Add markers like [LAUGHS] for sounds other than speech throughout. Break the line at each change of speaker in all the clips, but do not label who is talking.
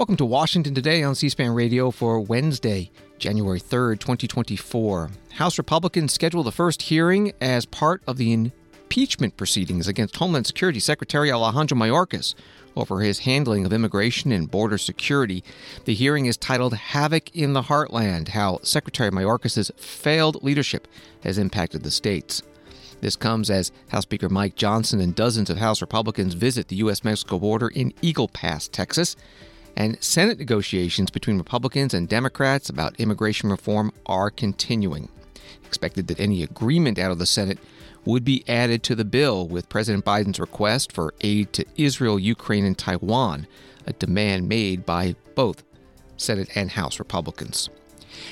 Welcome to Washington Today on C SPAN Radio for Wednesday, January 3rd, 2024. House Republicans schedule the first hearing as part of the impeachment proceedings against Homeland Security Secretary Alejandro Mayorkas over his handling of immigration and border security. The hearing is titled Havoc in the Heartland How Secretary Mayorkas' Failed Leadership Has Impacted the States. This comes as House Speaker Mike Johnson and dozens of House Republicans visit the U.S. Mexico border in Eagle Pass, Texas. And Senate negotiations between Republicans and Democrats about immigration reform are continuing. Expected that any agreement out of the Senate would be added to the bill with President Biden's request for aid to Israel, Ukraine, and Taiwan, a demand made by both Senate and House Republicans.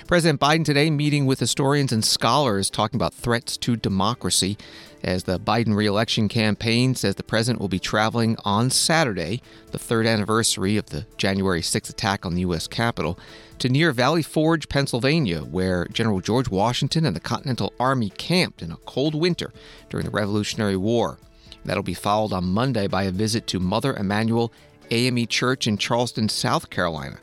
President Biden today meeting with historians and scholars talking about threats to democracy as the Biden reelection campaign says the president will be traveling on Saturday, the third anniversary of the January 6th attack on the U.S. Capitol, to near Valley Forge, Pennsylvania, where General George Washington and the Continental Army camped in a cold winter during the Revolutionary War. That'll be followed on Monday by a visit to Mother Emanuel AME Church in Charleston, South Carolina,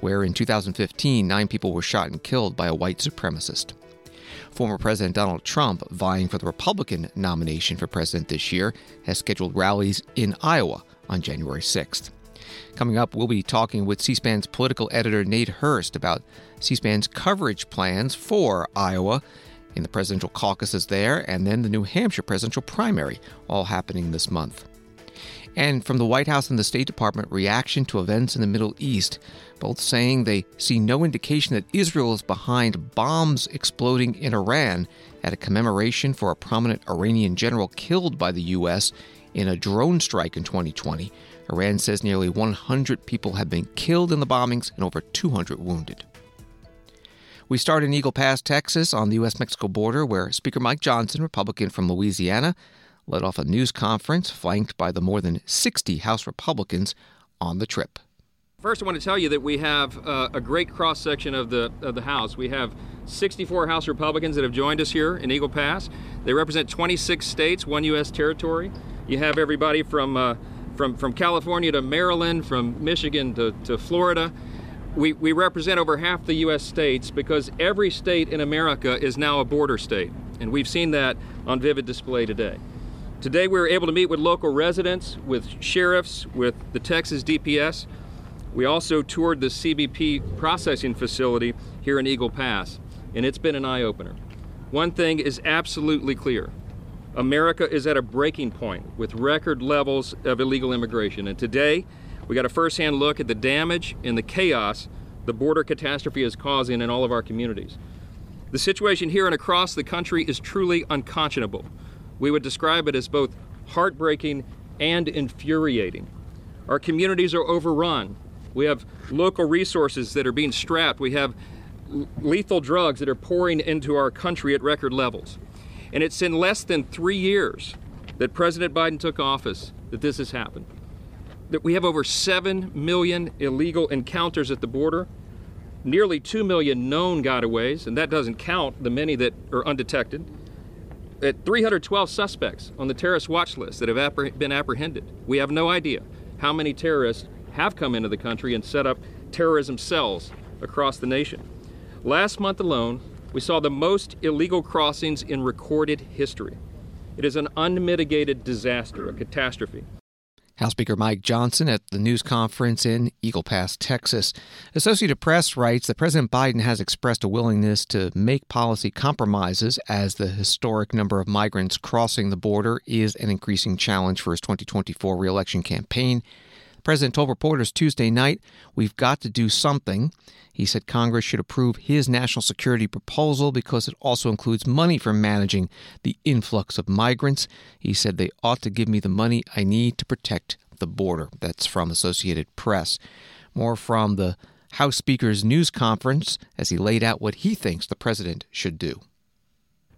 where in 2015 nine people were shot and killed by a white supremacist. Former President Donald Trump, vying for the Republican nomination for president this year, has scheduled rallies in Iowa on January 6th. Coming up, we'll be talking with C SPAN's political editor Nate Hurst about C SPAN's coverage plans for Iowa in the presidential caucuses there and then the New Hampshire presidential primary, all happening this month. And from the White House and the State Department, reaction to events in the Middle East, both saying they see no indication that Israel is behind bombs exploding in Iran at a commemoration for a prominent Iranian general killed by the U.S. in a drone strike in 2020. Iran says nearly 100 people have been killed in the bombings and over 200 wounded. We start in Eagle Pass, Texas, on the U.S. Mexico border, where Speaker Mike Johnson, Republican from Louisiana, led off a news conference flanked by the more than 60 House Republicans on the trip.
First, I want to tell you that we have uh, a great cross section of the of the House. We have 64 House Republicans that have joined us here in Eagle Pass. They represent 26 states, one U.S. territory. You have everybody from uh, from from California to Maryland, from Michigan to, to Florida. We, we represent over half the U.S. states because every state in America is now a border state, and we've seen that on vivid display today. Today we were able to meet with local residents, with sheriffs, with the Texas DPS. We also toured the CBP processing facility here in Eagle Pass, and it's been an eye opener. One thing is absolutely clear America is at a breaking point with record levels of illegal immigration, and today we got a first hand look at the damage and the chaos the border catastrophe is causing in all of our communities. The situation here and across the country is truly unconscionable. We would describe it as both heartbreaking and infuriating. Our communities are overrun. We have local resources that are being strapped. We have lethal drugs that are pouring into our country at record levels. And it's in less than three years that President Biden took office that this has happened. That we have over 7 million illegal encounters at the border, nearly 2 million known gotaways, and that doesn't count the many that are undetected at 312 suspects on the terrorist watch list that have appreh- been apprehended. We have no idea how many terrorists have come into the country and set up terrorism cells across the nation. Last month alone, we saw the most illegal crossings in recorded history. It is an unmitigated disaster, a catastrophe.
House Speaker Mike Johnson at the news conference in Eagle Pass, Texas. Associated Press writes that President Biden has expressed a willingness to make policy compromises as the historic number of migrants crossing the border is an increasing challenge for his 2024 reelection campaign. President told reporters Tuesday night, We've got to do something. He said Congress should approve his national security proposal because it also includes money for managing the influx of migrants. He said they ought to give me the money I need to protect the border. That's from Associated Press. More from the House Speaker's news conference as he laid out what he thinks the president should do.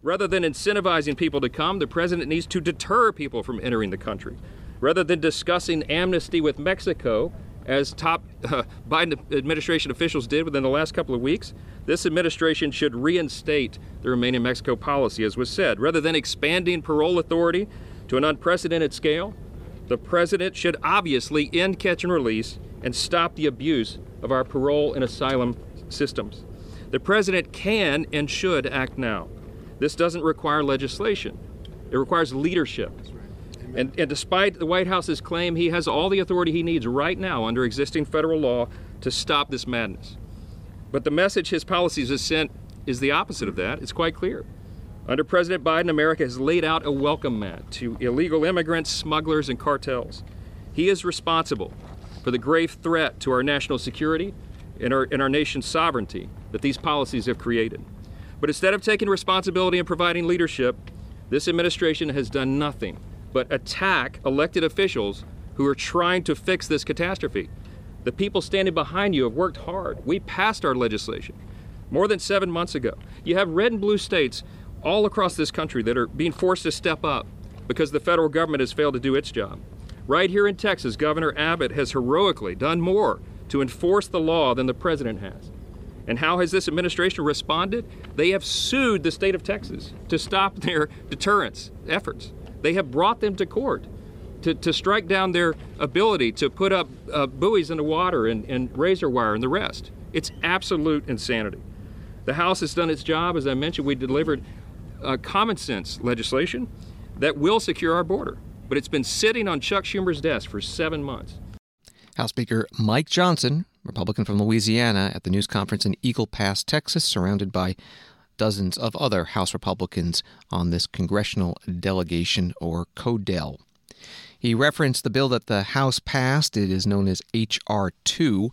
Rather than incentivizing people to come, the president needs to deter people from entering the country. Rather than discussing amnesty with Mexico, as top [LAUGHS] uh, Biden administration officials did within the last couple of weeks, this administration should reinstate the Remain in Mexico policy, as was said. Rather than expanding parole authority to an unprecedented scale, the president should obviously end catch and release and stop the abuse of our parole and asylum systems. The president can and should act now. This doesn't require legislation, it requires leadership. And, and, despite the White House's claim, he has all the authority he needs right now under existing federal law to stop this madness. But the message his policies have sent is the opposite of that. It's quite clear. Under President Biden, America has laid out a welcome mat to illegal immigrants, smugglers, and cartels. He is responsible for the grave threat to our national security and our, and our nation's sovereignty that these policies have created. But instead of taking responsibility and providing leadership, this administration has done nothing but attack elected officials who are trying to fix this catastrophe. The people standing behind you have worked hard. We passed our legislation more than seven months ago. You have red and blue states all across this country that are being forced to step up because the federal government has failed to do its job. Right here in Texas, Governor Abbott has heroically done more to enforce the law than the president has. And how has this administration responded? They have sued the state of Texas to stop their deterrence efforts. They have brought them to court to, to strike down their ability to put up uh, buoys in the water and, and razor wire and the rest. It's absolute insanity. The House has done its job. As I mentioned, we delivered uh, common sense legislation that will secure our border. But it's been sitting on Chuck Schumer's desk for seven months.
House Speaker Mike Johnson, Republican from Louisiana, at the news conference in Eagle Pass, Texas, surrounded by dozens of other House Republicans on this congressional delegation, or CODEL. He referenced the bill that the House passed. It is known as H.R. 2.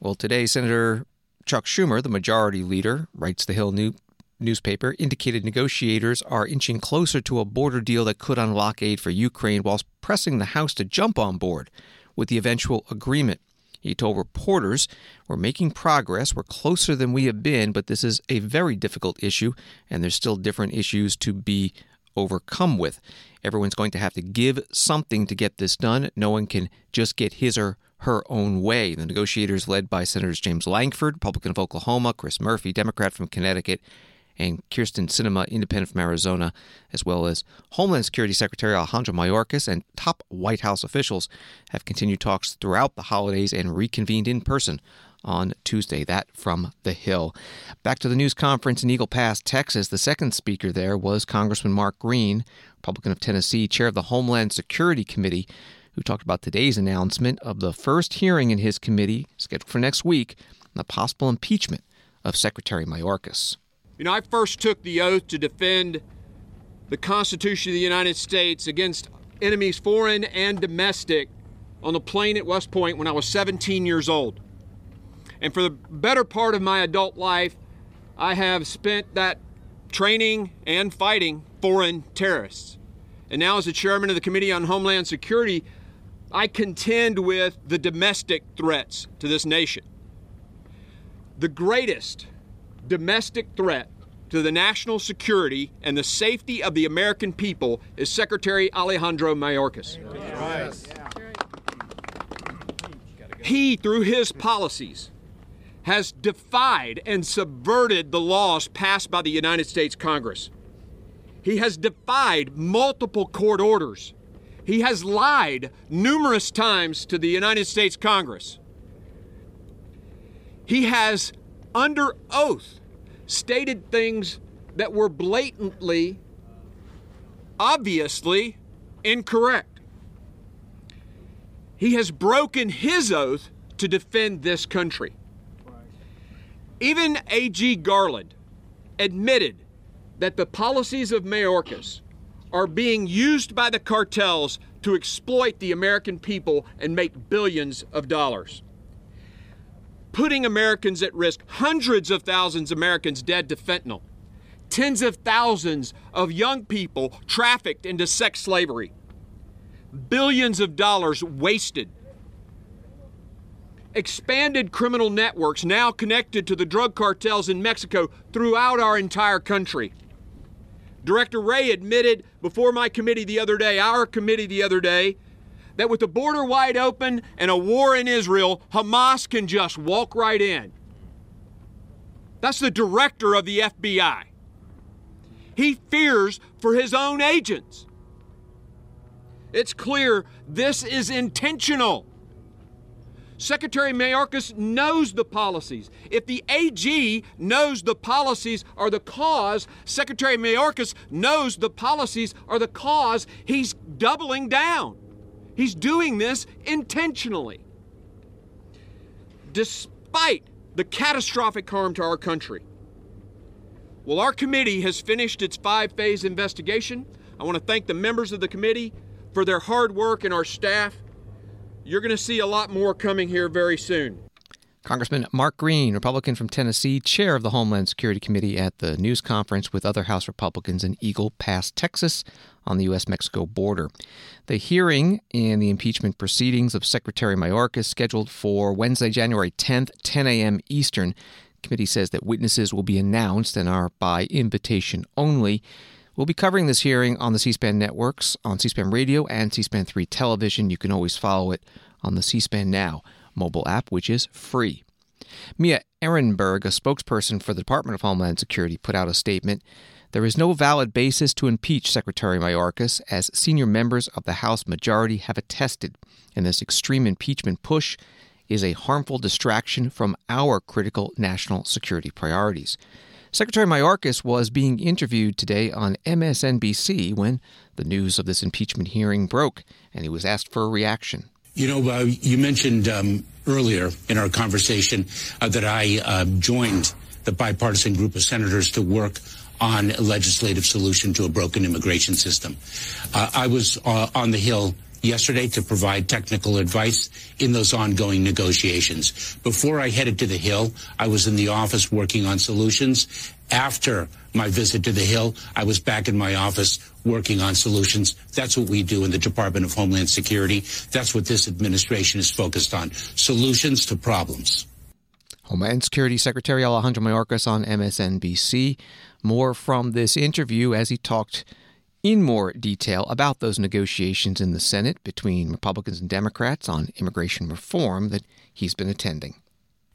Well, today, Senator Chuck Schumer, the majority leader, writes the Hill New- newspaper, indicated negotiators are inching closer to a border deal that could unlock aid for Ukraine whilst pressing the House to jump on board with the eventual agreement. He told reporters, We're making progress. We're closer than we have been, but this is a very difficult issue, and there's still different issues to be overcome with. Everyone's going to have to give something to get this done. No one can just get his or her own way. The negotiators, led by Senators James Lankford, Republican of Oklahoma, Chris Murphy, Democrat from Connecticut, and Kyrsten Sinema, independent from Arizona, as well as Homeland Security Secretary Alejandro Mayorkas and top White House officials have continued talks throughout the holidays and reconvened in person on Tuesday. That from the Hill. Back to the news conference in Eagle Pass, Texas. The second speaker there was Congressman Mark Green, Republican of Tennessee, chair of the Homeland Security Committee, who talked about today's announcement of the first hearing in his committee, scheduled for next week, on the possible impeachment of Secretary Mayorkas.
You know, I first took the oath to defend the Constitution of the United States against enemies, foreign and domestic, on the plain at West Point when I was 17 years old. And for the better part of my adult life, I have spent that training and fighting foreign terrorists. And now, as the chairman of the Committee on Homeland Security, I contend with the domestic threats to this nation. The greatest domestic threat to the national security and the safety of the American people is Secretary Alejandro Mayorkas. He, through his policies, has defied and subverted the laws passed by the United States Congress. He has defied multiple court orders. He has lied numerous times to the United States Congress. He has under oath, stated things that were blatantly, obviously incorrect. He has broken his oath to defend this country. Even A.G. Garland admitted that the policies of Mayorkas are being used by the cartels to exploit the American people and make billions of dollars putting Americans at risk, hundreds of thousands of Americans dead to fentanyl, tens of thousands of young people trafficked into sex slavery, billions of dollars wasted, expanded criminal networks now connected to the drug cartels in Mexico throughout our entire country. Director Wray admitted before my committee the other day, our committee the other day, that with the border wide open and a war in Israel, Hamas can just walk right in. That's the director of the FBI. He fears for his own agents. It's clear this is intentional. Secretary Mayorkas knows the policies. If the AG knows the policies are the cause, Secretary Mayorkas knows the policies are the cause, he's doubling down. He's doing this intentionally. Despite the catastrophic harm to our country. Well, our committee has finished its five phase investigation. I want to thank the members of the committee for their hard work and our staff. You're going to see a lot more coming here very soon.
Congressman Mark Green, Republican from Tennessee, chair of the Homeland Security Committee at the news conference with other House Republicans in Eagle Pass, Texas, on the U.S. Mexico border. The hearing in the impeachment proceedings of Secretary Mayorkas scheduled for Wednesday, January 10th, 10 a.m. Eastern. The committee says that witnesses will be announced and are by invitation only. We'll be covering this hearing on the C SPAN networks, on C SPAN radio and C SPAN 3 television. You can always follow it on the C SPAN Now mobile app, which is free. Mia Ehrenberg, a spokesperson for the Department of Homeland Security, put out a statement. There is no valid basis to impeach Secretary Mayorkas, as senior members of the House majority have attested, and this extreme impeachment push is a harmful distraction from our critical national security priorities. Secretary Mayorkas was being interviewed today on MSNBC when the news of this impeachment hearing broke, and he was asked for a reaction.
You know, uh, you mentioned um, earlier in our conversation uh, that I uh, joined the bipartisan group of senators to work on a legislative solution to a broken immigration system. Uh, I was uh, on the Hill yesterday to provide technical advice in those ongoing negotiations. Before I headed to the Hill, I was in the office working on solutions. After my visit to the Hill, I was back in my office working on solutions. That's what we do in the Department of Homeland Security. That's what this administration is focused on solutions to problems.
Homeland Security Secretary Alejandro Mayorkas on MSNBC. More from this interview as he talked in more detail about those negotiations in the Senate between Republicans and Democrats on immigration reform that he's been attending.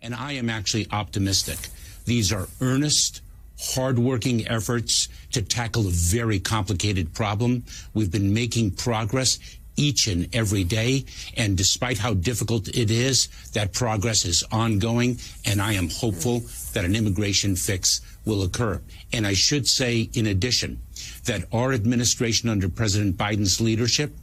And I am actually optimistic. These are earnest, hardworking efforts to tackle a very complicated problem. We've been making progress each and every day. And despite how difficult it is, that progress is ongoing. And I am hopeful that an immigration fix will occur. And I should say, in addition, that our administration under President Biden's leadership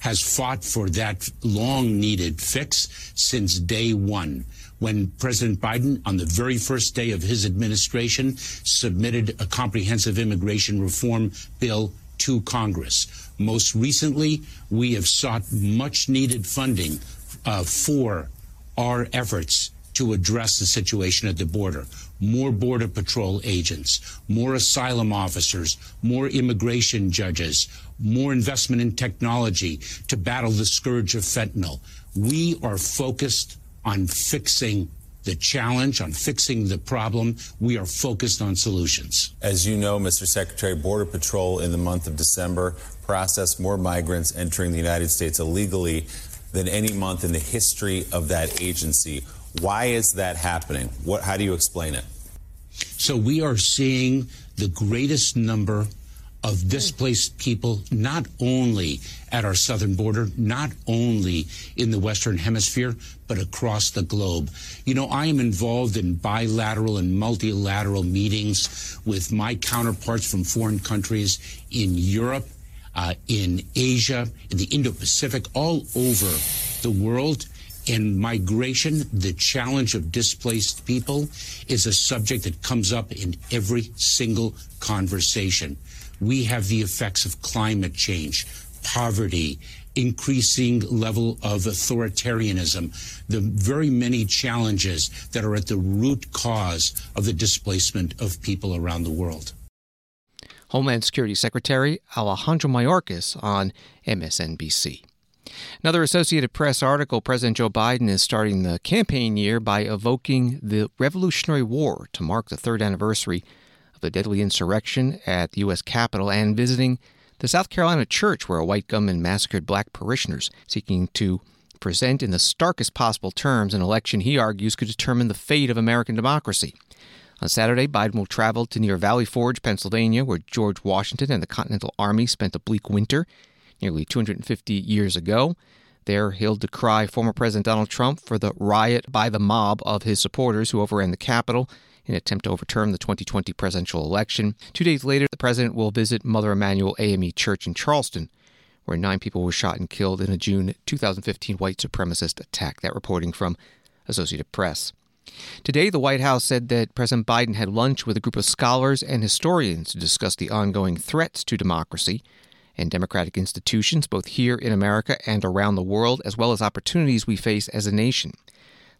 has fought for that long needed fix since day one when President Biden, on the very first day of his administration, submitted a comprehensive immigration reform bill to Congress. Most recently, we have sought much needed funding uh, for our efforts to address the situation at the border. More Border Patrol agents, more asylum officers, more immigration judges, more investment in technology to battle the scourge of fentanyl. We are focused on fixing the challenge, on fixing the problem. We are focused on solutions.
As you know, Mr. Secretary, Border Patrol in the month of December processed more migrants entering the United States illegally than any month in the history of that agency. Why is that happening? What, how do you explain it?
So we are seeing the greatest number of displaced people, not only at our southern border, not only in the Western Hemisphere, but across the globe. You know, I am involved in bilateral and multilateral meetings with my counterparts from foreign countries in Europe, uh, in Asia, in the Indo Pacific, all over the world. And migration, the challenge of displaced people, is a subject that comes up in every single conversation we have the effects of climate change, poverty, increasing level of authoritarianism, the very many challenges that are at the root cause of the displacement of people around the world.
Homeland Security Secretary Alejandro Mayorkas on MSNBC. Another Associated Press article President Joe Biden is starting the campaign year by evoking the Revolutionary War to mark the third anniversary the deadly insurrection at the U.S. Capitol and visiting the South Carolina church where a white gunman massacred black parishioners, seeking to present in the starkest possible terms an election he argues could determine the fate of American democracy. On Saturday, Biden will travel to near Valley Forge, Pennsylvania, where George Washington and the Continental Army spent a bleak winter nearly 250 years ago. There, he'll decry former President Donald Trump for the riot by the mob of his supporters who overran the Capitol in an attempt to overturn the 2020 presidential election. Two days later, the president will visit Mother Emanuel AME Church in Charleston, where nine people were shot and killed in a June 2015 white supremacist attack. That reporting from Associated Press. Today, the White House said that President Biden had lunch with a group of scholars and historians to discuss the ongoing threats to democracy and democratic institutions, both here in America and around the world, as well as opportunities we face as a nation.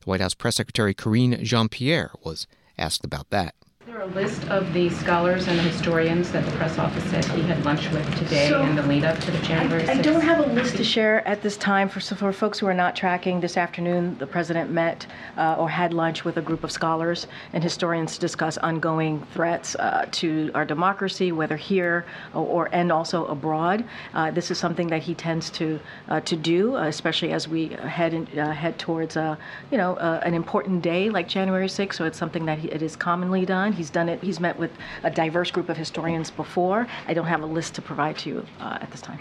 The White House Press Secretary Karine Jean Pierre was asked about that
there a list of the scholars and historians that the press office said he had lunch with today so in the lead up to the January
I, I don't have a list to share at this time. For, for folks who are not tracking, this afternoon the president met uh, or had lunch with a group of scholars and historians to discuss ongoing threats uh, to our democracy, whether here or, or and also abroad. Uh, this is something that he tends to uh, to do, uh, especially as we head in, uh, head towards you know an important day like January 6th. So it's something that he, it is commonly done. He's done it. He's met with a diverse group of historians before. I don't have a list to provide to you uh, at this time.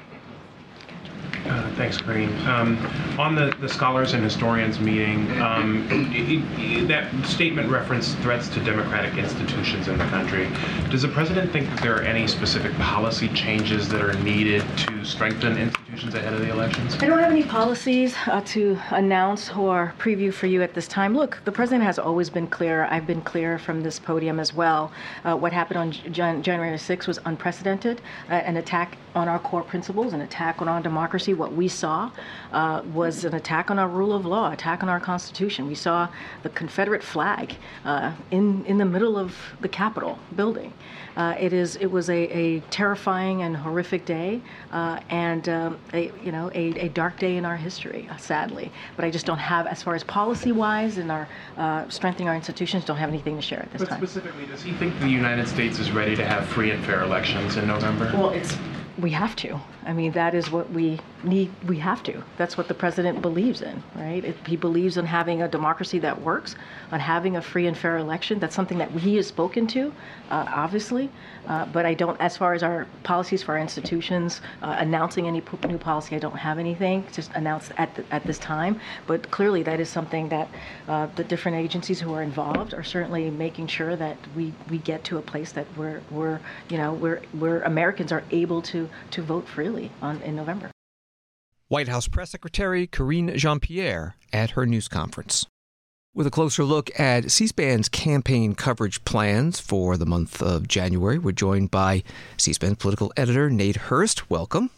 Uh, thanks, Karine. Um, on the, the scholars and historians meeting, um, it, it, that statement referenced threats to democratic institutions in the country. Does the president think that there are any specific policy changes that are needed to strengthen institutions ahead of the elections?
I don't have any policies uh, to announce or preview for you at this time. Look, the president has always been clear. I've been clear from this podium as well. Uh, what happened on Jan- January 6th was unprecedented, uh, an attack on our core principles, an attack on our democracy. What we saw uh, was an attack on our rule of law, attack on our Constitution. We saw the Confederate flag uh, in in the middle of the Capitol building. Uh, it is it was a, a terrifying and horrific day, uh, and um, a you know a, a, dark day in our history, uh, sadly. But I just don't have, as far as policy wise and our uh, strengthening our institutions, don't have anything to share at this
but
time.
Specifically, does he think the United States is ready to have free and fair elections in November?
Well, it's we have to. I mean, that is what we need. We have to. That's what the president believes in, right? It, he believes in having a democracy that works, on having a free and fair election. That's something that he has spoken to, uh, obviously. Uh, but I don't, as far as our policies for our institutions, uh, announcing any new policy, I don't have anything just announced at, the, at this time. But clearly, that is something that uh, the different agencies who are involved are certainly making sure that we, we get to a place that we're, we're you know, where, where Americans are able to, to vote freely on, in November.
White House Press Secretary Karine Jean Pierre at her news conference. With a closer look at C SPAN's campaign coverage plans for the month of January, we're joined by C SPAN political editor Nate Hurst. Welcome.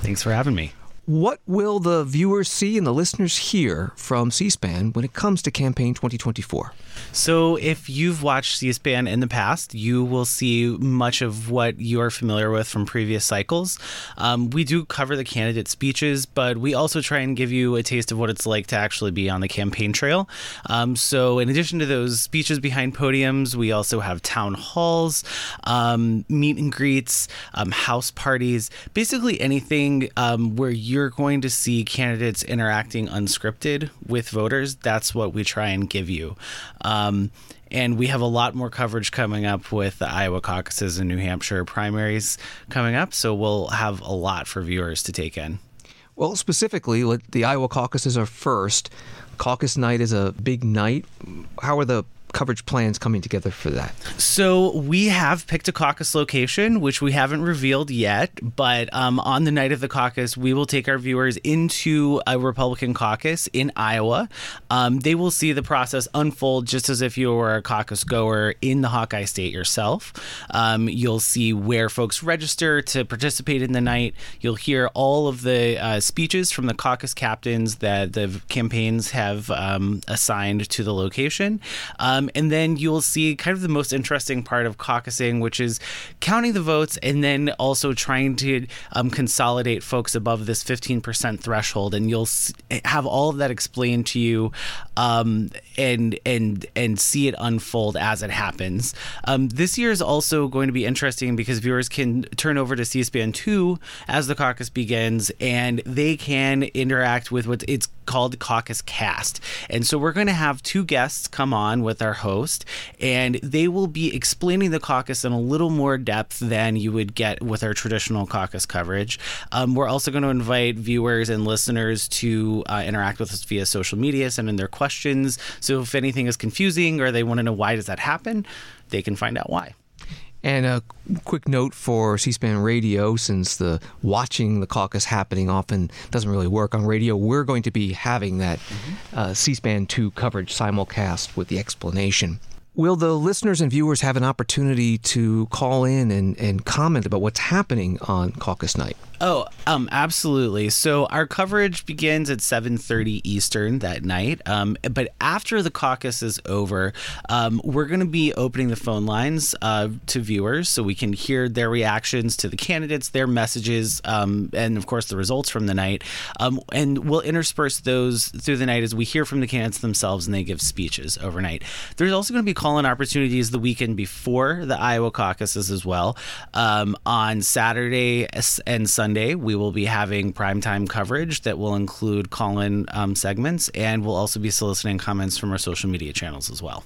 Thanks for having me.
What will the viewers see and the listeners hear from C SPAN when it comes to campaign 2024?
So, if you've watched C SPAN in the past, you will see much of what you are familiar with from previous cycles. Um, we do cover the candidate speeches, but we also try and give you a taste of what it's like to actually be on the campaign trail. Um, so, in addition to those speeches behind podiums, we also have town halls, um, meet and greets, um, house parties, basically anything um, where you're you're going to see candidates interacting unscripted with voters. That's what we try and give you. Um, and we have a lot more coverage coming up with the Iowa caucuses and New Hampshire primaries coming up. So we'll have a lot for viewers to take in.
Well, specifically, the Iowa caucuses are first. Caucus night is a big night. How are the coverage plans coming together for that?
So we have picked a caucus location, which we haven't revealed yet. But um, on the night of the caucus, we will take our viewers into a Republican caucus in Iowa. Um, they will see the process unfold just as if you were a caucus goer in the Hawkeye State yourself. Um, you'll see where folks register to participate in the night. You'll hear all of the uh, speeches from the caucus captains that the campaigns have um, assigned to the location. Um, um, and then you'll see kind of the most interesting part of caucusing, which is counting the votes and then also trying to um, consolidate folks above this 15% threshold. And you'll have all of that explained to you um, and and and see it unfold as it happens. Um, this year is also going to be interesting because viewers can turn over to C-SPAN 2 as the caucus begins, and they can interact with what it's called Caucus Cast. And so we're going to have two guests come on with our our host, and they will be explaining the caucus in a little more depth than you would get with our traditional caucus coverage. Um, we're also going to invite viewers and listeners to uh, interact with us via social media, send in their questions. So if anything is confusing or they want to know why does that happen, they can find out why.
And a quick note for C SPAN radio since the watching the caucus happening often doesn't really work on radio, we're going to be having that mm-hmm. uh, C SPAN 2 coverage simulcast with the explanation. Will the listeners and viewers have an opportunity to call in and, and comment about what's happening on caucus night?
Oh, um, absolutely. So our coverage begins at 7:30 Eastern that night. Um, but after the caucus is over, um, we're going to be opening the phone lines uh, to viewers so we can hear their reactions to the candidates, their messages, um, and of course the results from the night. Um, and we'll intersperse those through the night as we hear from the candidates themselves and they give speeches overnight. There's also going to be call-in opportunities the weekend before the Iowa caucuses as well um, on Saturday and Sunday. Sunday, we will be having primetime coverage that will include call in um, segments, and we'll also be soliciting comments from our social media channels as well.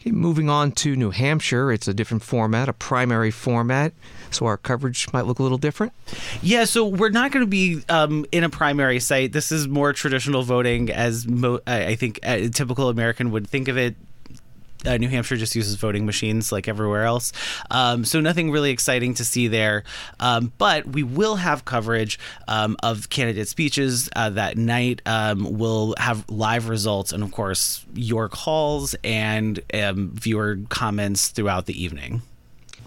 Okay, moving on to New Hampshire, it's a different format, a primary format, so our coverage might look a little different.
Yeah, so we're not going to be um, in a primary site. This is more traditional voting, as mo- I think a typical American would think of it uh, New Hampshire just uses voting machines like everywhere else. Um, so nothing really exciting to see there. Um, but we will have coverage um, of candidate speeches uh, that night. Um, we'll have live results and, of course, your calls and um, viewer comments throughout the evening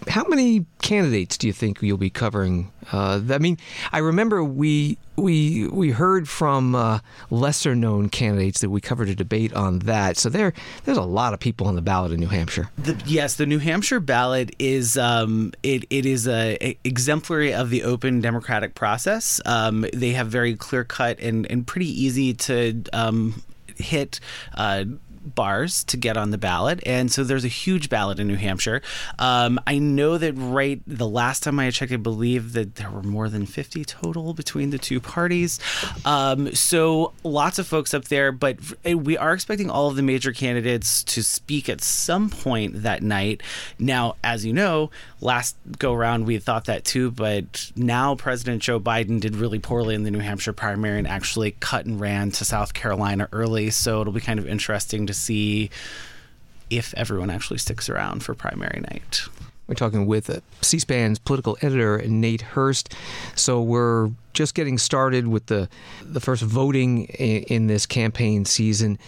how many candidates do you think you'll be covering? Uh, I mean, I remember we we we heard from uh, lesser known candidates that we covered a debate on that. So there there's a lot of people on the ballot in New Hampshire.
The, yes, the New Hampshire ballot is um, it it is a, a, exemplary of the open democratic process. Um, they have very clear cut and and pretty easy to um, hit. Uh, bars to get on the ballot, and so there's a huge ballot in New Hampshire. Um, I know that right the last time I checked, I believe that there were more than 50 total between the two parties. Um, so lots of folks up there, but we are expecting all of the major candidates to speak at some point that night. Now, as you know, last go around we thought that too, but now President Joe Biden did really poorly in the New Hampshire primary and actually cut and ran to South Carolina early. So it'll be kind of interesting to to see if everyone actually sticks around for primary night.
We're talking with C SPAN's political editor, Nate Hurst. So we're just getting started with the the first voting in, in, this campaign season.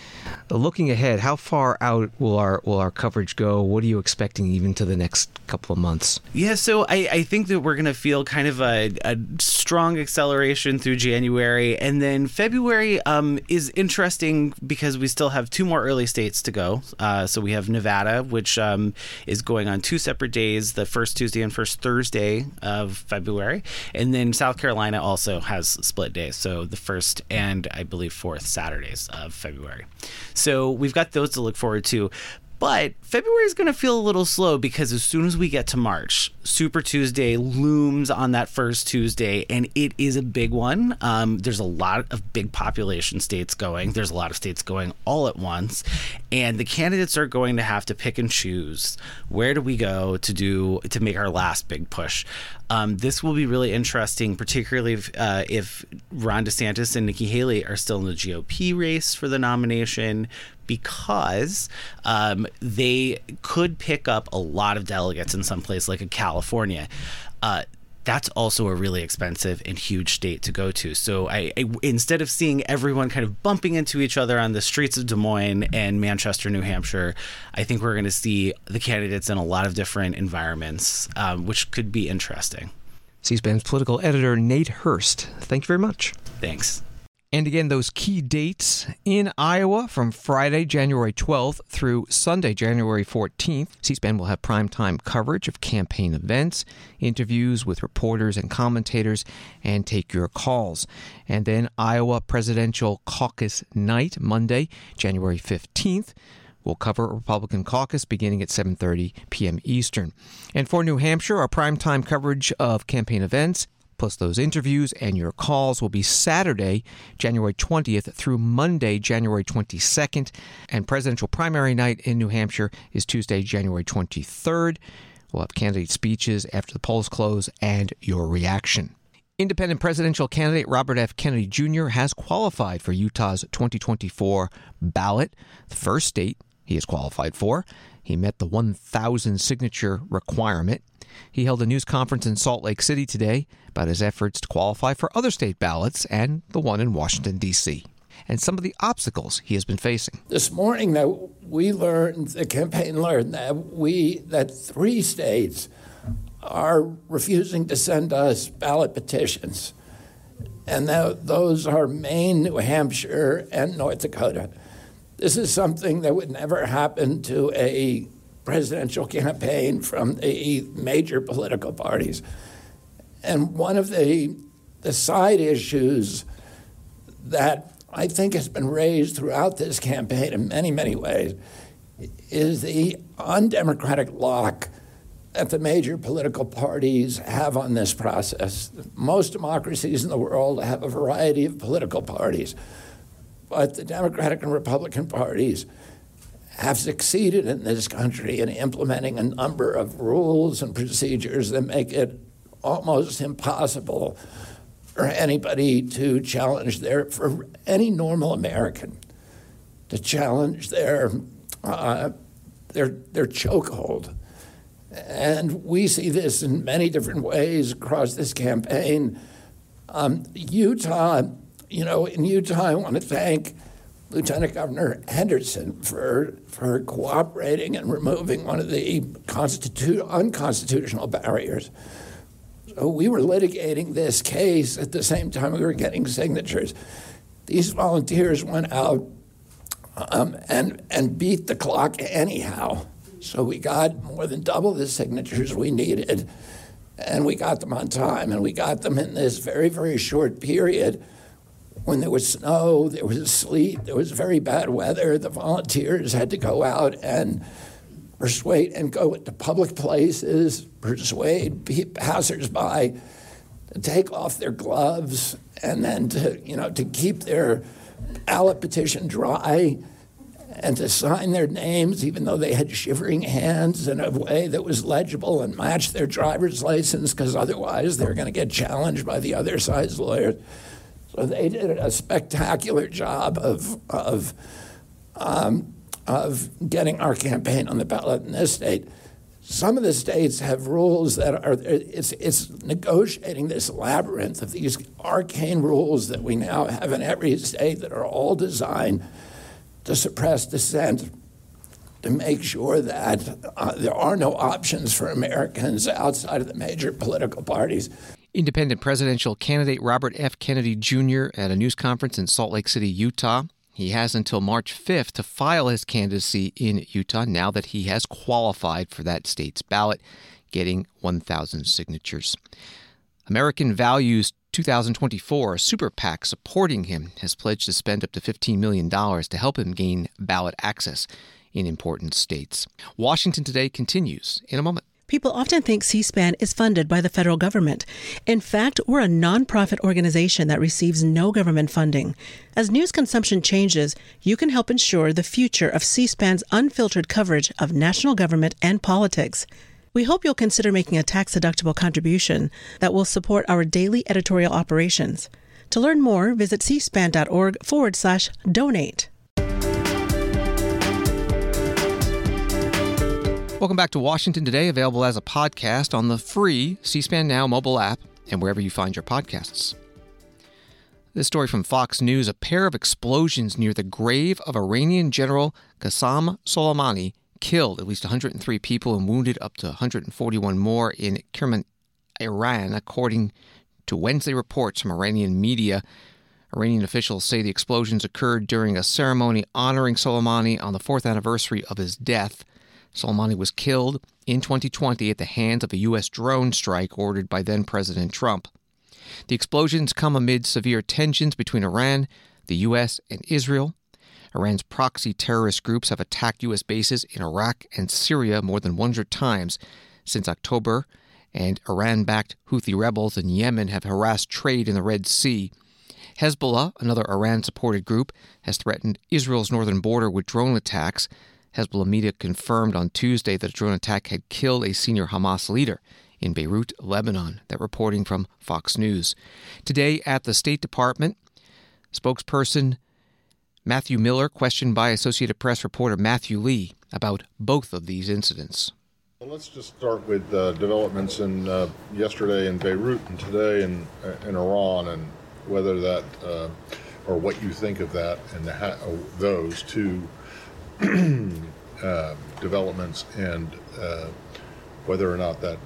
Looking ahead, how far out will our will our coverage go? What are you expecting even to the next couple of months?
Yeah, so I, I think that we're going to feel kind of a, a strong acceleration through January, and then February um, is interesting because we still have two more early states to go. Uh, so we have Nevada, which um, is going on two separate days, the first Tuesday and first Thursday of February, and then South Carolina also also has split days. So the first and I believe fourth Saturdays of February. So we've got those to look forward to. But February is going to feel a little slow because as soon as we get to March, Super Tuesday looms on that first Tuesday, and it is a big one. Um, there's a lot of big population states going. There's a lot of states going all at once, and the candidates are going to have to pick and choose where do we go to do to make our last big push. Um, this will be really interesting, particularly if, uh, if Ron DeSantis and Nikki Haley are still in the GOP race for the nomination because um, they could pick up a lot of delegates in some place like California. Uh, that's also a really expensive and huge state to go to. So I, I, instead of seeing everyone kind of bumping into each other on the streets of Des Moines and Manchester, New Hampshire, I think we're going to see the candidates in a lot of different environments, um, which could be interesting.
C-SPAN's political editor Nate Hurst. Thank you very much.
Thanks.
And again, those key dates in Iowa from Friday, January 12th through Sunday, January 14th. C SPAN will have primetime coverage of campaign events, interviews with reporters and commentators, and take your calls. And then Iowa Presidential Caucus Night, Monday, January 15th. We'll cover a Republican caucus beginning at 7:30 p.m. Eastern. And for New Hampshire, our primetime coverage of campaign events plus those interviews and your calls will be Saturday, January 20th through Monday, January 22nd. And presidential primary night in New Hampshire is Tuesday, January 23rd. We'll have candidate speeches after the polls close and your reaction. Independent presidential candidate Robert F. Kennedy Jr. has qualified for Utah's 2024 ballot, the first state he has qualified for. He met the 1,000 signature requirement. He held a news conference in Salt Lake City today about his efforts to qualify for other state ballots and the one in Washington, D.C., and some of the obstacles he has been facing.
This morning, that we learned, the campaign learned that we that three states are refusing to send us ballot petitions, and that those are Maine, New Hampshire, and North Dakota. This is something that would never happen to a presidential campaign from the major political parties. And one of the, the side issues that I think has been raised throughout this campaign in many, many ways is the undemocratic lock that the major political parties have on this process. Most democracies in the world have a variety of political parties, but the Democratic and Republican parties have succeeded in this country in implementing a number of rules and procedures that make it almost impossible for anybody to challenge their, for any normal American to challenge their, uh, their, their chokehold. And we see this in many different ways across this campaign. Um, Utah, you know, in Utah, I want to thank Lieutenant Governor Henderson for, for cooperating and removing one of the constitu- unconstitutional barriers. So we were litigating this case at the same time we were getting signatures. These volunteers went out um, and, and beat the clock anyhow. So we got more than double the signatures we needed, and we got them on time, and we got them in this very, very short period when there was snow, there was sleet, there was very bad weather. The volunteers had to go out and persuade and go to public places, persuade passersby to take off their gloves and then to, you know, to keep their ballot petition dry and to sign their names, even though they had shivering hands in a way that was legible and matched their driver's license, because otherwise they were going to get challenged by the other side's lawyers. So they did a spectacular job of, of, um, of getting our campaign on the ballot in this state. Some of the states have rules that are, it's, it's negotiating this labyrinth of these arcane rules that we now have in every state that are all designed to suppress dissent, to make sure that uh, there are no options for Americans outside of the major political parties.
Independent presidential candidate Robert F. Kennedy Jr. at a news conference in Salt Lake City, Utah. He has until March 5th to file his candidacy in Utah now that he has qualified for that state's ballot, getting 1,000 signatures. American Values 2024, a super PAC supporting him, has pledged to spend up to $15 million to help him gain ballot access in important states. Washington Today continues in a moment.
People often think C SPAN is funded by the federal government. In fact, we're a nonprofit organization that receives no government funding. As news consumption changes, you can help ensure the future of C SPAN's unfiltered coverage of national government and politics. We hope you'll consider making a tax deductible contribution that will support our daily editorial operations. To learn more, visit cspan.org forward slash donate.
Welcome back to Washington Today, available as a podcast on the free C SPAN Now mobile app and wherever you find your podcasts. This story from Fox News a pair of explosions near the grave of Iranian General Qasem Soleimani killed at least 103 people and wounded up to 141 more in Kerman, Iran, according to Wednesday reports from Iranian media. Iranian officials say the explosions occurred during a ceremony honoring Soleimani on the fourth anniversary of his death. Soleimani was killed in 2020 at the hands of a U.S. drone strike ordered by then President Trump. The explosions come amid severe tensions between Iran, the U.S., and Israel. Iran's proxy terrorist groups have attacked U.S. bases in Iraq and Syria more than 100 times since October, and Iran backed Houthi rebels in Yemen have harassed trade in the Red Sea. Hezbollah, another Iran supported group, has threatened Israel's northern border with drone attacks. Hezbollah media confirmed on Tuesday that a drone attack had killed a senior Hamas leader in Beirut, Lebanon. That reporting from Fox News. Today at the State Department, spokesperson Matthew Miller questioned by Associated Press reporter Matthew Lee about both of these incidents.
Well, let's just start with uh, developments in uh, yesterday in Beirut and today in uh, in Iran, and whether that uh, or what you think of that and uh, those two [CLEARS THROAT] uh, developments, and whether or not that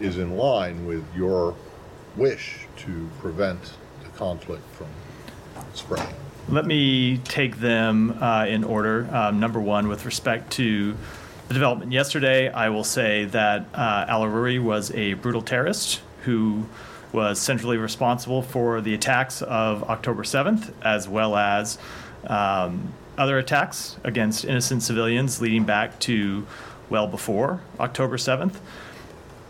is in line with your wish to prevent the conflict from spreading.
Let me take them uh, in order. Um, number one, with respect to the development yesterday, I will say that uh, Al Aruri was a brutal terrorist who was centrally responsible for the attacks of October 7th, as well as um, other attacks against innocent civilians leading back to well before October 7th.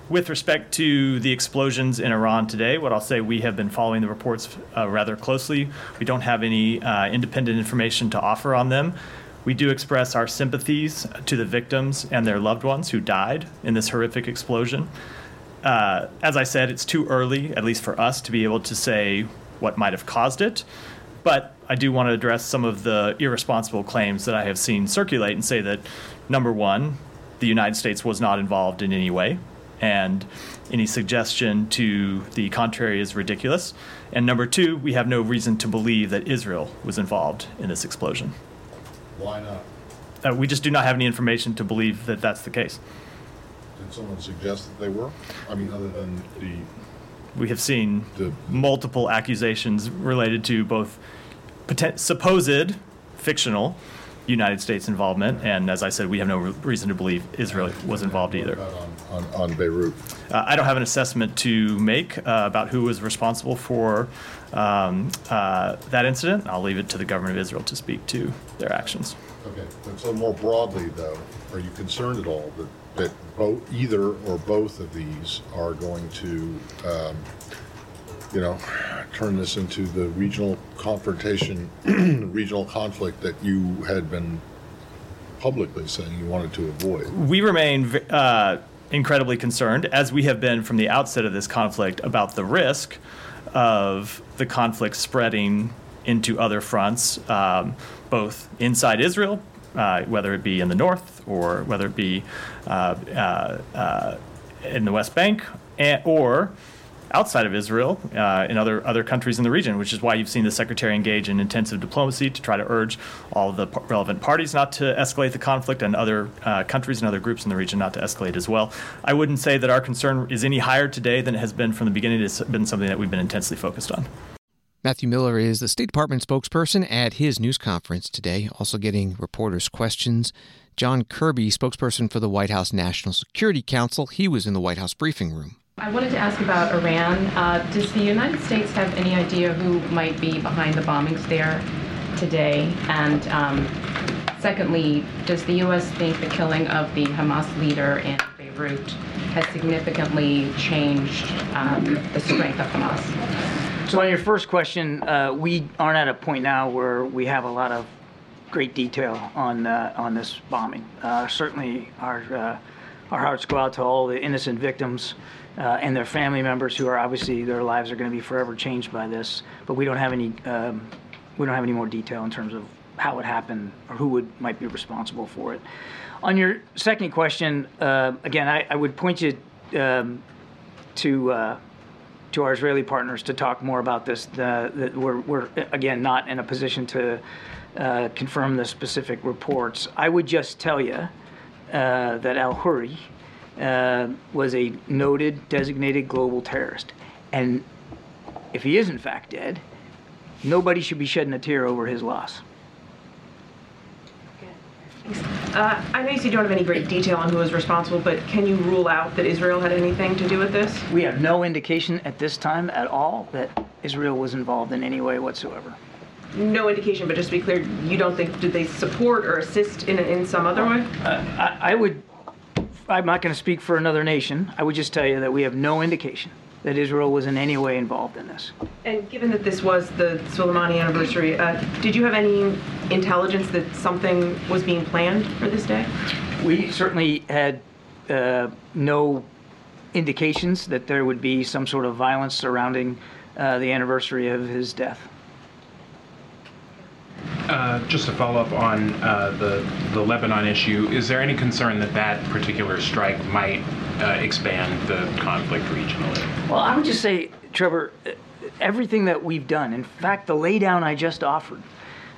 With respect to the explosions in Iran today, what I'll say we have been following the reports uh, rather closely. We don't have any uh, independent information to offer on them. We do express our sympathies to the victims and their loved ones who died in this horrific explosion. Uh, as I said, it's too early, at least for us, to be able to say what might have caused it. But I do want to address some of the irresponsible claims that I have seen circulate and say that, number one, the United States was not involved in any way and any suggestion to the contrary is ridiculous. And number two, we have no reason to believe that Israel was involved in this explosion.
Why not?
Uh, we just do not have any information to believe that that's the case.
Did someone suggest that they were? I mean, other than the.
We have seen the, multiple accusations related to both poten- supposed fictional United States involvement, and as I said, we have no re- reason to believe Israel was involved either.
On, on, on Beirut,
uh, I don't have an assessment to make uh, about who was responsible for um, uh, that incident. I'll leave it to the government of Israel to speak to their actions.
Okay, but so more broadly, though, are you concerned at all that that both, either or both of these are going to um, you know, turn this into the regional confrontation, [CLEARS THROAT] regional conflict that you had been publicly saying you wanted to avoid.
We remain uh, incredibly concerned, as we have been from the outset of this conflict, about the risk of the conflict spreading into other fronts, um, both inside Israel, uh, whether it be in the north or whether it be uh, uh, uh in the West Bank, and, or outside of Israel uh, in other other countries in the region, which is why you've seen the secretary engage in intensive diplomacy to try to urge all the p- relevant parties not to escalate the conflict and other uh, countries and other groups in the region not to escalate as well. I wouldn't say that our concern is any higher today than it has been from the beginning. It's been something that we've been intensely focused on.
Matthew Miller is the State Department spokesperson at his news conference today, also getting reporters' questions. John Kirby, spokesperson for the White House National Security Council, he was in the White House briefing room.
I wanted to ask about Iran. Uh, does the United States have any idea who might be behind the bombings there today? And um, secondly, does the U.S. think the killing of the Hamas leader in Beirut has significantly changed um, the strength of Hamas?
So, on your first question, uh, we aren't at a point now where we have a lot of great detail on uh, on this bombing. Uh, certainly, our uh, our hearts go out to all the innocent victims uh, and their family members who are obviously their lives are going to be forever changed by this. But we don't have any um, we don't have any more detail in terms of how it happened or who would might be responsible for it. On your second question, uh, again, I, I, would point you um, to uh, to our Israeli partners to talk more about this. The, the, we're, we're again not in a position to uh, confirm the specific reports. I would just tell you uh, that Al Huri uh, was a noted designated global terrorist. And if he is in fact dead, nobody should be shedding a tear over his loss.
Uh, I know you said you don't have any great detail on who was responsible, but can you rule out that Israel had anything to do with this?
We have no indication at this time at all that Israel was involved in any way whatsoever.
No indication, but just to be clear, you don't think did they support or assist in in some other way?
Uh, I, I would I'm not going to speak for another nation. I would just tell you that we have no indication that Israel was in any way involved in this.
And given that this was the Soleimani anniversary, uh, did you have any intelligence that something was being planned for this day?
We certainly had uh, no indications that there would be some sort of violence surrounding uh, the anniversary of his death.
Uh, just to follow up on uh, the the Lebanon issue, is there any concern that that particular strike might uh, expand the conflict regionally?
Well, I would just say, Trevor, everything that we've done, in fact, the laydown I just offered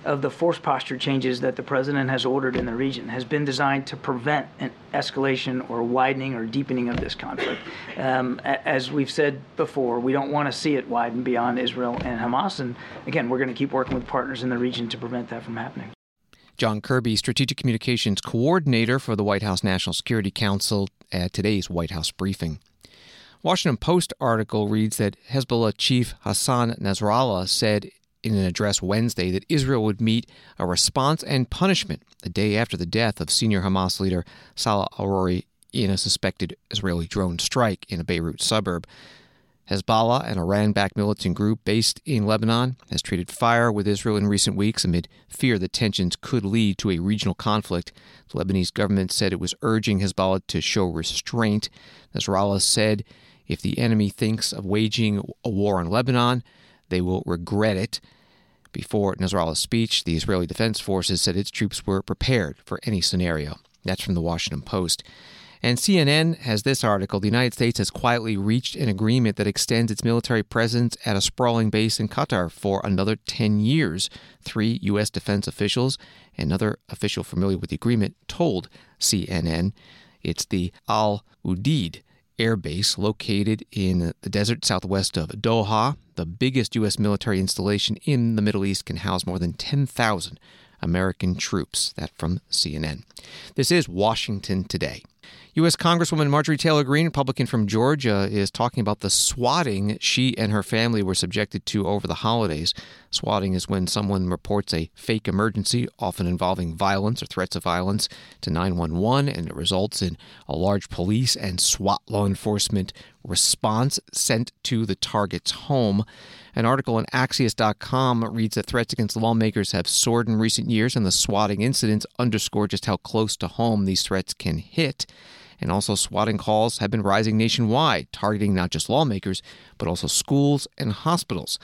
of the force posture changes that the president has ordered in the region has been designed to prevent an escalation or widening or deepening of this conflict. Um, as we've said before, we don't want to see it widen beyond Israel and Hamas. And again, we're going to keep working with partners in the region to prevent that from happening.
John Kirby, Strategic Communications Coordinator for the White House National Security Council, at today's White House briefing. Washington Post article reads that Hezbollah chief Hassan Nasrallah said in an address Wednesday that Israel would meet a response and punishment the day after the death of senior Hamas leader Salah al-Aruri in a suspected Israeli drone strike in a Beirut suburb. Hezbollah, an Iran backed militant group based in Lebanon, has traded fire with Israel in recent weeks amid fear that tensions could lead to a regional conflict. The Lebanese government said it was urging Hezbollah to show restraint. Nasrallah said if the enemy thinks of waging a war on Lebanon, they will regret it. Before Nasrallah's speech, the Israeli Defense Forces said its troops were prepared for any scenario. That's from the Washington Post. And CNN has this article The United States has quietly reached an agreement that extends its military presence at a sprawling base in Qatar for another 10 years. Three U.S. defense officials, another official familiar with the agreement, told CNN it's the Al Udeid air base located in the desert southwest of Doha. The biggest U.S. military installation in the Middle East can house more than 10,000 American troops. That from CNN. This is Washington today. U.S. Congresswoman Marjorie Taylor Greene, Republican from Georgia, is talking about the swatting she and her family were subjected to over the holidays. Swatting is when someone reports a fake emergency, often involving violence or threats of violence, to 911, and it results in a large police and SWAT law enforcement response sent to the target's home. An article on Axios.com reads that threats against lawmakers have soared in recent years, and the swatting incidents underscore just how close to home these threats can hit. And also, swatting calls have been rising nationwide, targeting not just lawmakers, but also schools and hospitals.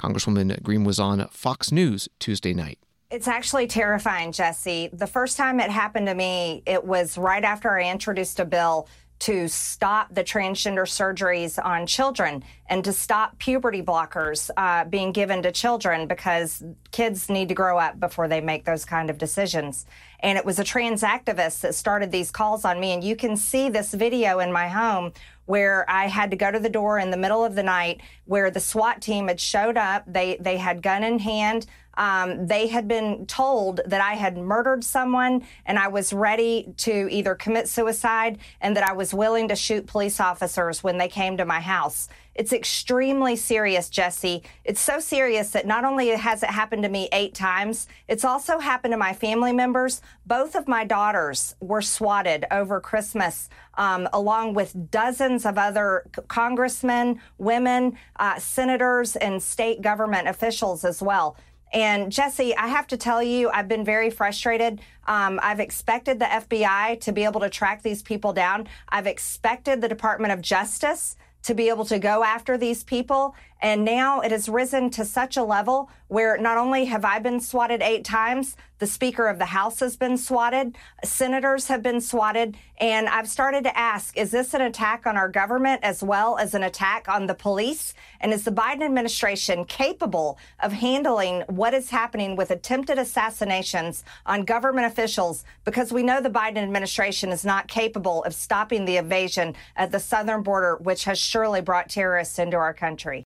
Congresswoman Greene was on Fox News Tuesday night.
It's actually terrifying, Jesse. The first time it happened to me, it was right after I introduced a bill to stop the transgender surgeries on children and to stop puberty blockers uh, being given to children because kids need to grow up before they make those kind of decisions. And it was a trans activist that started these calls on me. And you can see this video in my home where I had to go to the door in the middle of the night where the SWAT team had showed up. They, they had gun in hand. Um, they had been told that I had murdered someone and I was ready to either commit suicide and that I was willing to shoot police officers when they came to my house. It's extremely serious, Jesse. It's so serious that not only has it happened to me eight times, it's also happened to my family members. Both of my daughters were swatted over Christmas, um, along with dozens of other congressmen, women, uh, senators, and state government officials as well. And Jesse, I have to tell you, I've been very frustrated. Um, I've expected the FBI to be able to track these people down. I've expected the Department of Justice to be able to go after these people. And now it has risen to such a level where not only have I been swatted eight times, the Speaker of the House has been swatted, senators have been swatted. And I've started to ask is this an attack on our government as well as an attack on the police? And is the Biden administration capable of handling what is happening with attempted assassinations on government officials? Because we know the Biden administration is not capable of stopping the invasion at the southern border, which has surely brought terrorists into our country.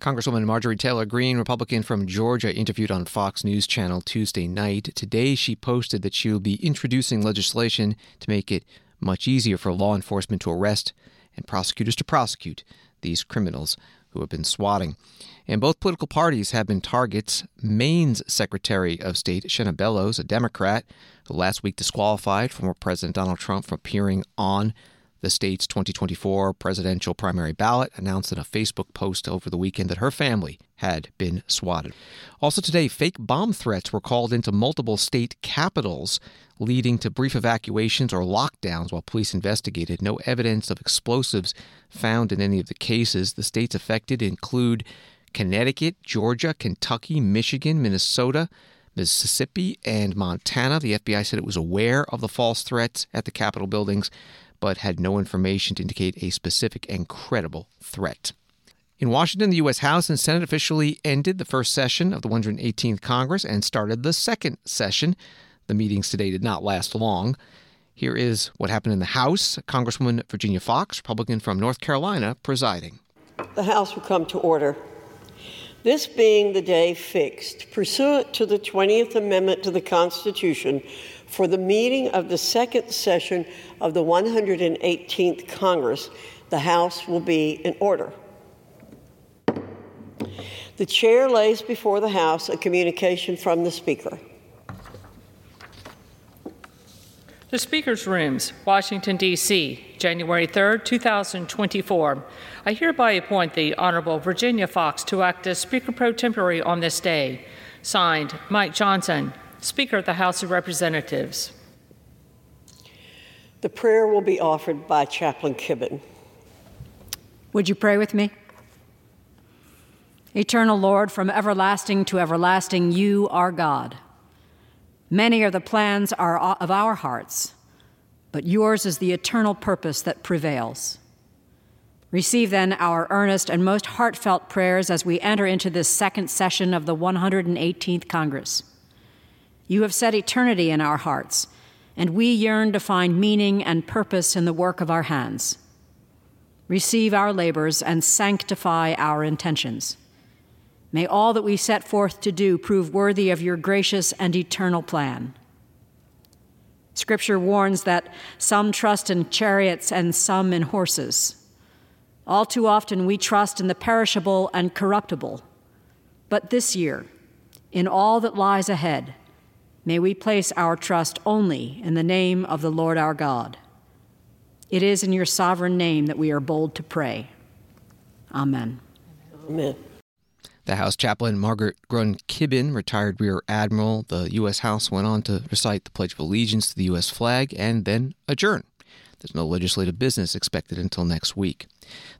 Congresswoman Marjorie Taylor Greene, Republican from Georgia, interviewed on Fox News Channel Tuesday night. Today, she posted that she will be introducing legislation to make it much easier for law enforcement to arrest and prosecutors to prosecute these criminals who have been swatting. And both political parties have been targets. Maine's Secretary of State, Shenna Bellows, a Democrat, who last week disqualified former President Donald Trump from appearing on the state's 2024 presidential primary ballot, announced in a Facebook post over the weekend that her family had been swatted. Also today, fake bomb threats were called into multiple state capitals, leading to brief evacuations or lockdowns while police investigated. No evidence of explosives found in any of the cases. The states affected include Connecticut, Georgia, Kentucky, Michigan, Minnesota, Mississippi, and Montana. The FBI said it was aware of the false threats at the Capitol buildings but had no information to indicate a specific and credible threat. In Washington, the U.S. House and Senate officially ended the first session of the 118th Congress and started the second session. The meetings today did not last long. Here is what happened in the House. Congresswoman Virginia Foxx, Republican from North Carolina, presiding.
The House will come to order. This being the day fixed, pursuant to the 20th Amendment to the Constitution, for the meeting of the second session of the 118th Congress, the House will be in order. The chair lays before the House a communication from the Speaker.
The Speaker's Rooms, Washington, D.C., January 3, 2024. I hereby appoint the Honorable Virginia Foxx to act as Speaker pro tempore on this day. Signed, Mike Johnson, Speaker of the House of Representatives.
The prayer will be offered by Chaplain Kibben.
Would you pray with me? Eternal Lord, from everlasting to everlasting, you are God. Many are the plans of our hearts, but yours is the eternal purpose that prevails. Receive then our earnest and most heartfelt prayers as we enter into this second session of the 118th Congress. You have set eternity in our hearts, and we yearn to find meaning and purpose in the work of our hands. Receive our labors and sanctify our intentions. May all that we set forth to do prove worthy of your gracious and eternal plan. Scripture warns that some trust in chariots and some in horses. All too often we trust in the perishable and corruptible. But this year, in all that lies ahead, May we place our trust only in the name of the Lord our God. It is in your sovereign name that we are bold to pray. Amen.
Amen.
The House chaplain Margaret Grun Kibben, retired Rear Admiral, the U.S. House went on to recite the Pledge of Allegiance to the U.S. flag and then adjourn. There's no legislative business expected until next week.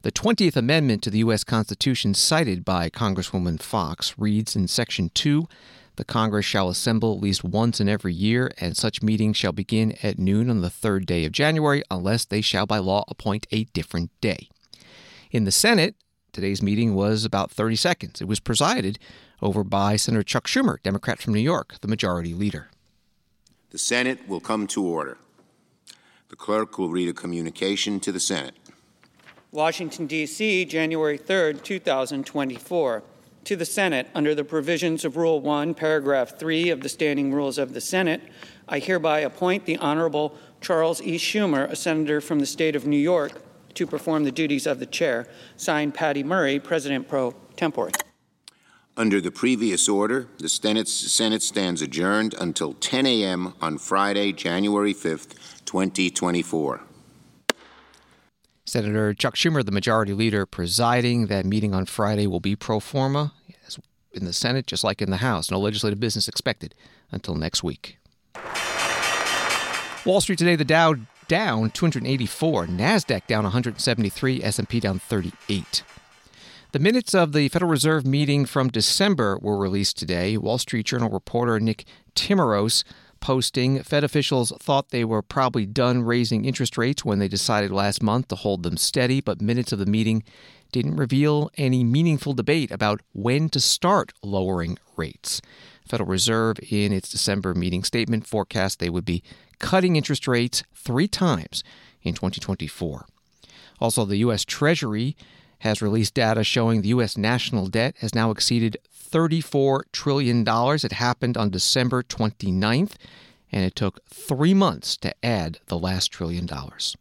The 20th Amendment to the U.S. Constitution, cited by Congresswoman Foxx, reads in Section 2 the Congress shall assemble at least once in every year, and such meetings shall begin at noon on the third day of January, unless they shall by law appoint a different day. In the Senate, today's meeting was about 30 seconds. It was presided over by Senator Chuck Schumer, Democrat from New York, the majority leader.
The Senate will come to order. The clerk will read a communication to the Senate.
Washington, D.C., January 3rd, 2024 to the Senate under the provisions of Rule 1, Paragraph 3 of the Standing Rules of the Senate, I hereby appoint the Honorable Charles E. Schumer, a senator from the state of New York, to perform the duties of the chair. Signed, Patty Murray, President pro tempore.
Under the previous order, the Senate, stands adjourned until 10 a.m. on Friday, January 5th, 2024.
Senator Chuck Schumer, the majority leader, presiding. That meeting on Friday will be pro forma in the Senate, just like in the House. No legislative business expected until next week. Wall Street today, the Dow down 284, Nasdaq down 173, S&P down 38. The minutes of the Federal Reserve meeting from December were released today. Wall Street Journal reporter Nick Timiraos posting Fed officials thought they were probably done raising interest rates when they decided last month to hold them steady, but minutes of the meeting didn't reveal any meaningful debate about when to start lowering rates. Federal Reserve, in its December meeting statement, forecast they would be cutting interest rates three times in 2024. Also, the U.S. Treasury has released data showing the U.S. national debt has now exceeded $34 trillion. It happened on December 29th, and it took three months to add the last trillion dollars.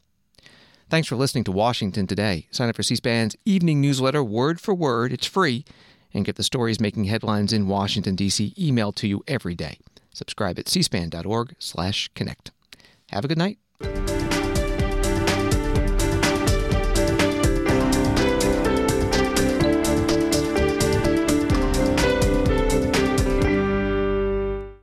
Thanks for listening to Washington Today. Sign up for C SPAN's evening newsletter, word for word. It's free, and get the stories making headlines in Washington, D.C. emailed to you every day. Subscribe at cspan.org slash connect. Have a good night